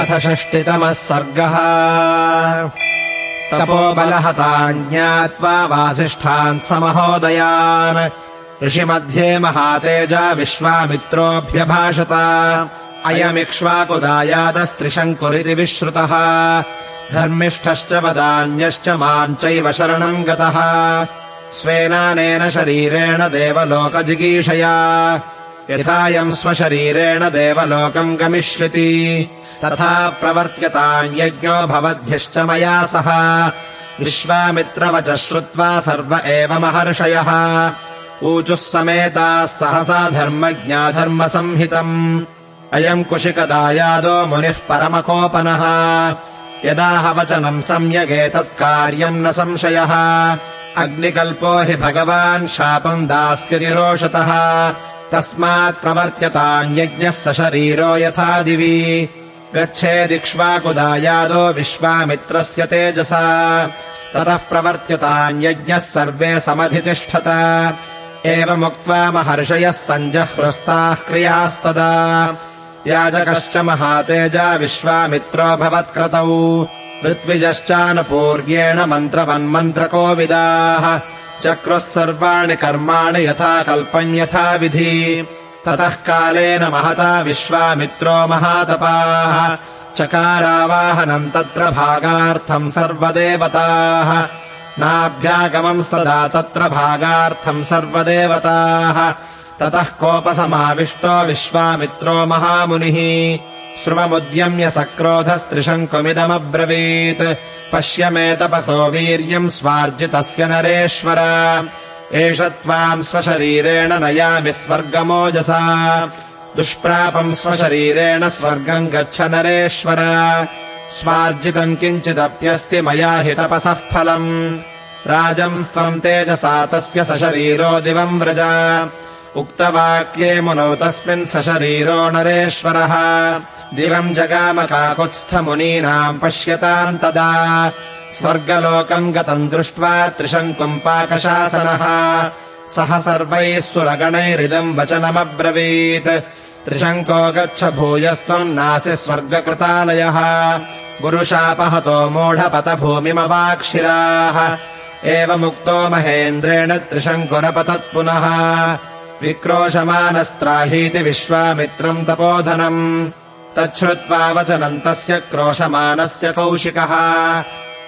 अथ षष्टितमः सर्गः। तपोबलहतान् ज्ञात्वा वासिष्ठान् समहोदयान्। ऋषिमध्ये महातेजा विश्वामित्रोऽभ्यभाषत। अयमिक्ष्वाकुदायादस्त्रिशङ्कुरिति विश्रुतः। धर्मिष्ठश्च वदान्यश्च माम् चैव शरणम् गतः। स्वेनानेन शरीरेण देवलोकजिगीषया यथायम् स्वशरीरेण देवलोकम् गमिष्यति। तथा प्रवर्त्यताम् यज्ञो भवद्भ्यश्च मया सह। विश्वामित्रवच श्रुत्वा सर्व एव महर्षयः। ऊचुः समेताः सहसा धर्मज्ञाधर्मसंहितम्। अयम् कुशिकदायादो मुनिः परमकोपनः। यदाह वचनम् सम्यगेतत्कार्यम् न संशयः। अग्निकल्पो हि भगवान् शापम् दास्यति रोषतः तस्मात् प्रवर्त्यताम् यज्ञः सशरीरो यथा दिवि। गच्छेदिक्ष्वाकुदायादो विश्वामित्रस्य तेजसा। ततः प्रवर्त्यताम् यज्ञः सर्वे समधितिष्ठत। एवमुक्त्वा महर्षयः सञ्जह्रस्ताः क्रियास्तदा। याजकश्च महातेजा विश्वामित्रो भवत्क्रतौ ऋत्विजश्चानुपूर्येण मन्त्रवन्मन्त्रकोविदाः चक्रुः सर्वाणि कर्माणि यथा कल्पम् यथा विधि। ततः कालेन महता विश्वामित्रो महातपाः। चकारावाहनम् तत्र भागार्थम् सर्वदेवताः। नाभ्यागमंस्तदा तत्र भागार्थम् सर्वदेवताः। ततः कोपसमाविष्टो विश्वामित्रो महामुनिः श्रुवमुद्यम्य सक्रोधस्त्रिशङ्कुमिदमब्रवीत् पश्य मे तपसो वीर्यम् स्वार्जितस्य नरेश्वर। एष त्वाम् स्वशरीरेण नयामि स्वर्गमोजसा। दुष्प्रापम् स्वशरीरेण स्वर्गम् गच्छ नरेश्वर। स्वार्जितम् किञ्चिदप्यस्ति मया हि तपसः फलम्। राजम् स्वम् तेजसा तस्य सशरीरो दिवम् व्रज। उक्तवाक्ये मुनौ तस्मिन् सशरीरो नरेश्वरः दिवम् जगामकाकुत्स्थमुनीनाम् पश्यताम् तदा। स्वर्गलोकम् गतम् दृष्ट्वा त्रिशङ्कुम् पाकशासनः सः सर्वैः सुरगणैरिदम् वचनमब्रवीत्। त्रिशङ्को गच्छ भूयस्त्वम् नासि स्वर्गकृतालयः। गुरुशापहतो मूढपत भूमिमवाक्षिराः एवमुक्तो महेन्द्रेण त्रिशङ्कुरपतत् पुनः विक्रोशमानस्त्राहीति विश्वामित्रम् तपोधनम् तच्छ्रुत्वा वचनम् तस्य क्रोशमानस्य कौशिकः।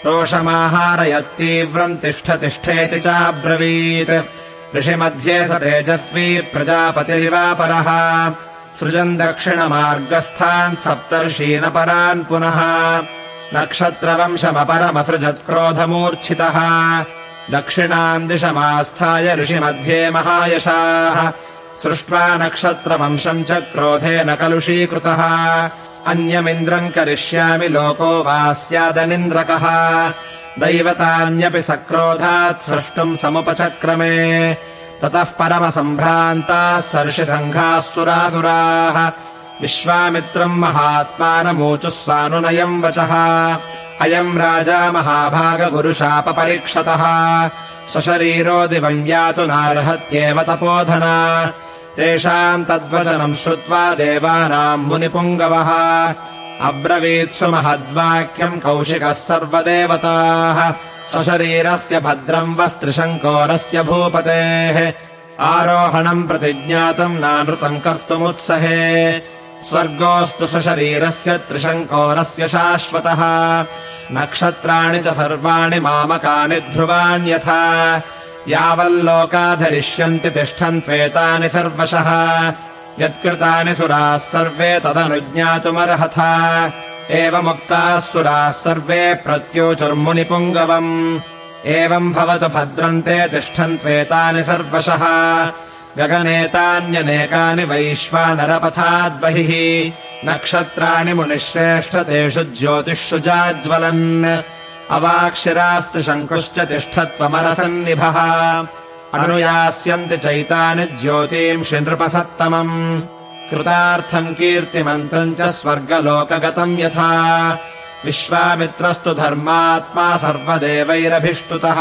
रोषमाहारयत्तीव्रम् तिष्ठ तिष्ठेति चाब्रवीत्। ऋषिमध्ये स तेजस्वी प्रजापतिरिवापरः। सृजन् दक्षिणमार्गस्थान् सप्तर्षीनपरान् पुनः। नक्षत्रवंशमपरमसृजत्क्रोधमूर्च्छितः। दक्षिणाम् दिशमास्थाय ऋषिमध्ये महायशाः सृष्ट्वा नक्षत्रवंशम् च क्रोधेन कलुषीकृतः। अन्यमिन्द्रम् करिष्यामि लोको वा स्यादनिन्द्रकः। दैवतान्यपि सक्रोधात् सृष्टुम् समुपचक्रमे। ततः परमसम्भ्रान्ताः सर्षिसङ्घाः सुरासुराः। विश्वामित्रम् महात्मानमूचुः स्वानुनयम् वचः। अयम् राजा महाभागगुरुशापपरीक्षतः। सशरीरो दिवम् यातु नार्हत्येव तपोधना तेषाम् तद्वचनम् श्रुत्वा देवानाम् मुनिपुङ्गवः। अब्रवीत्सु महद्वाक्यम् कौशिकः सर्वदेवताः। सशरीरस्य भद्रम् वस्त्रिशङ्कोरस्य भूपतेः। आरोहणम् प्रतिज्ञातम् नानृतम् कर्तुमुत्सहे। स्वर्गोऽस्तु सशरीरस्य त्रिशङ्कोरस्य शाश्वतः। नक्षत्राणि च सर्वाणि मामकानि ध्रुवाण्यथा यावल्लोकाधरिष्यन्ति तिष्ठन्त्वेतानि सर्वशः। यत्कृतानि सुराः सर्वे तदनुज्ञातुमर्हथ। एवमुक्ताः सुराः सर्वे प्रत्योचुर्मुनिपुङ्गवम्। एवम् भवतु भद्रन्ते तिष्ठन्त्वेतानि सर्वशः। गगनेतान्यनेकानि वैश्वानरपथाद्बहिः। नक्षत्राणि मुनिश्रेष्ठ तेषु ज्योतिषु जाज्वलन् अवाक्षिरास्तु शङ्कुश्च तिष्ठत्वमरसन्निभः। अनुयास्यन्ति चैतानि ज्योतींषि नृपसत्तमम् कृतार्थम् कीर्तिमन्तम् च स्वर्गलोकगतम् यथा। विश्वामित्रस्तु धर्मात्मा सर्वदेवैरभिष्टुतः।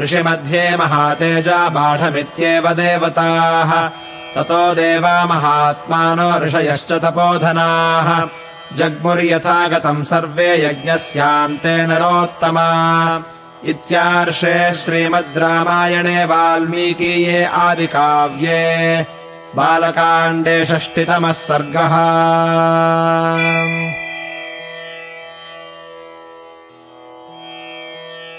ऋषिमध्ये महातेजा बाढमित्येव देवताः। ततो देवा महात्मानो ऋषयश्च तपोधनाः जग्मुर्यथा गतम् सर्वे यज्ञस्यान्ते नरोत्तमा। इत्यार्षे श्रीमद् रामायणे वाल्मीकीये आदिकाव्ये। बालकाण्डे षष्टितमः सर्गः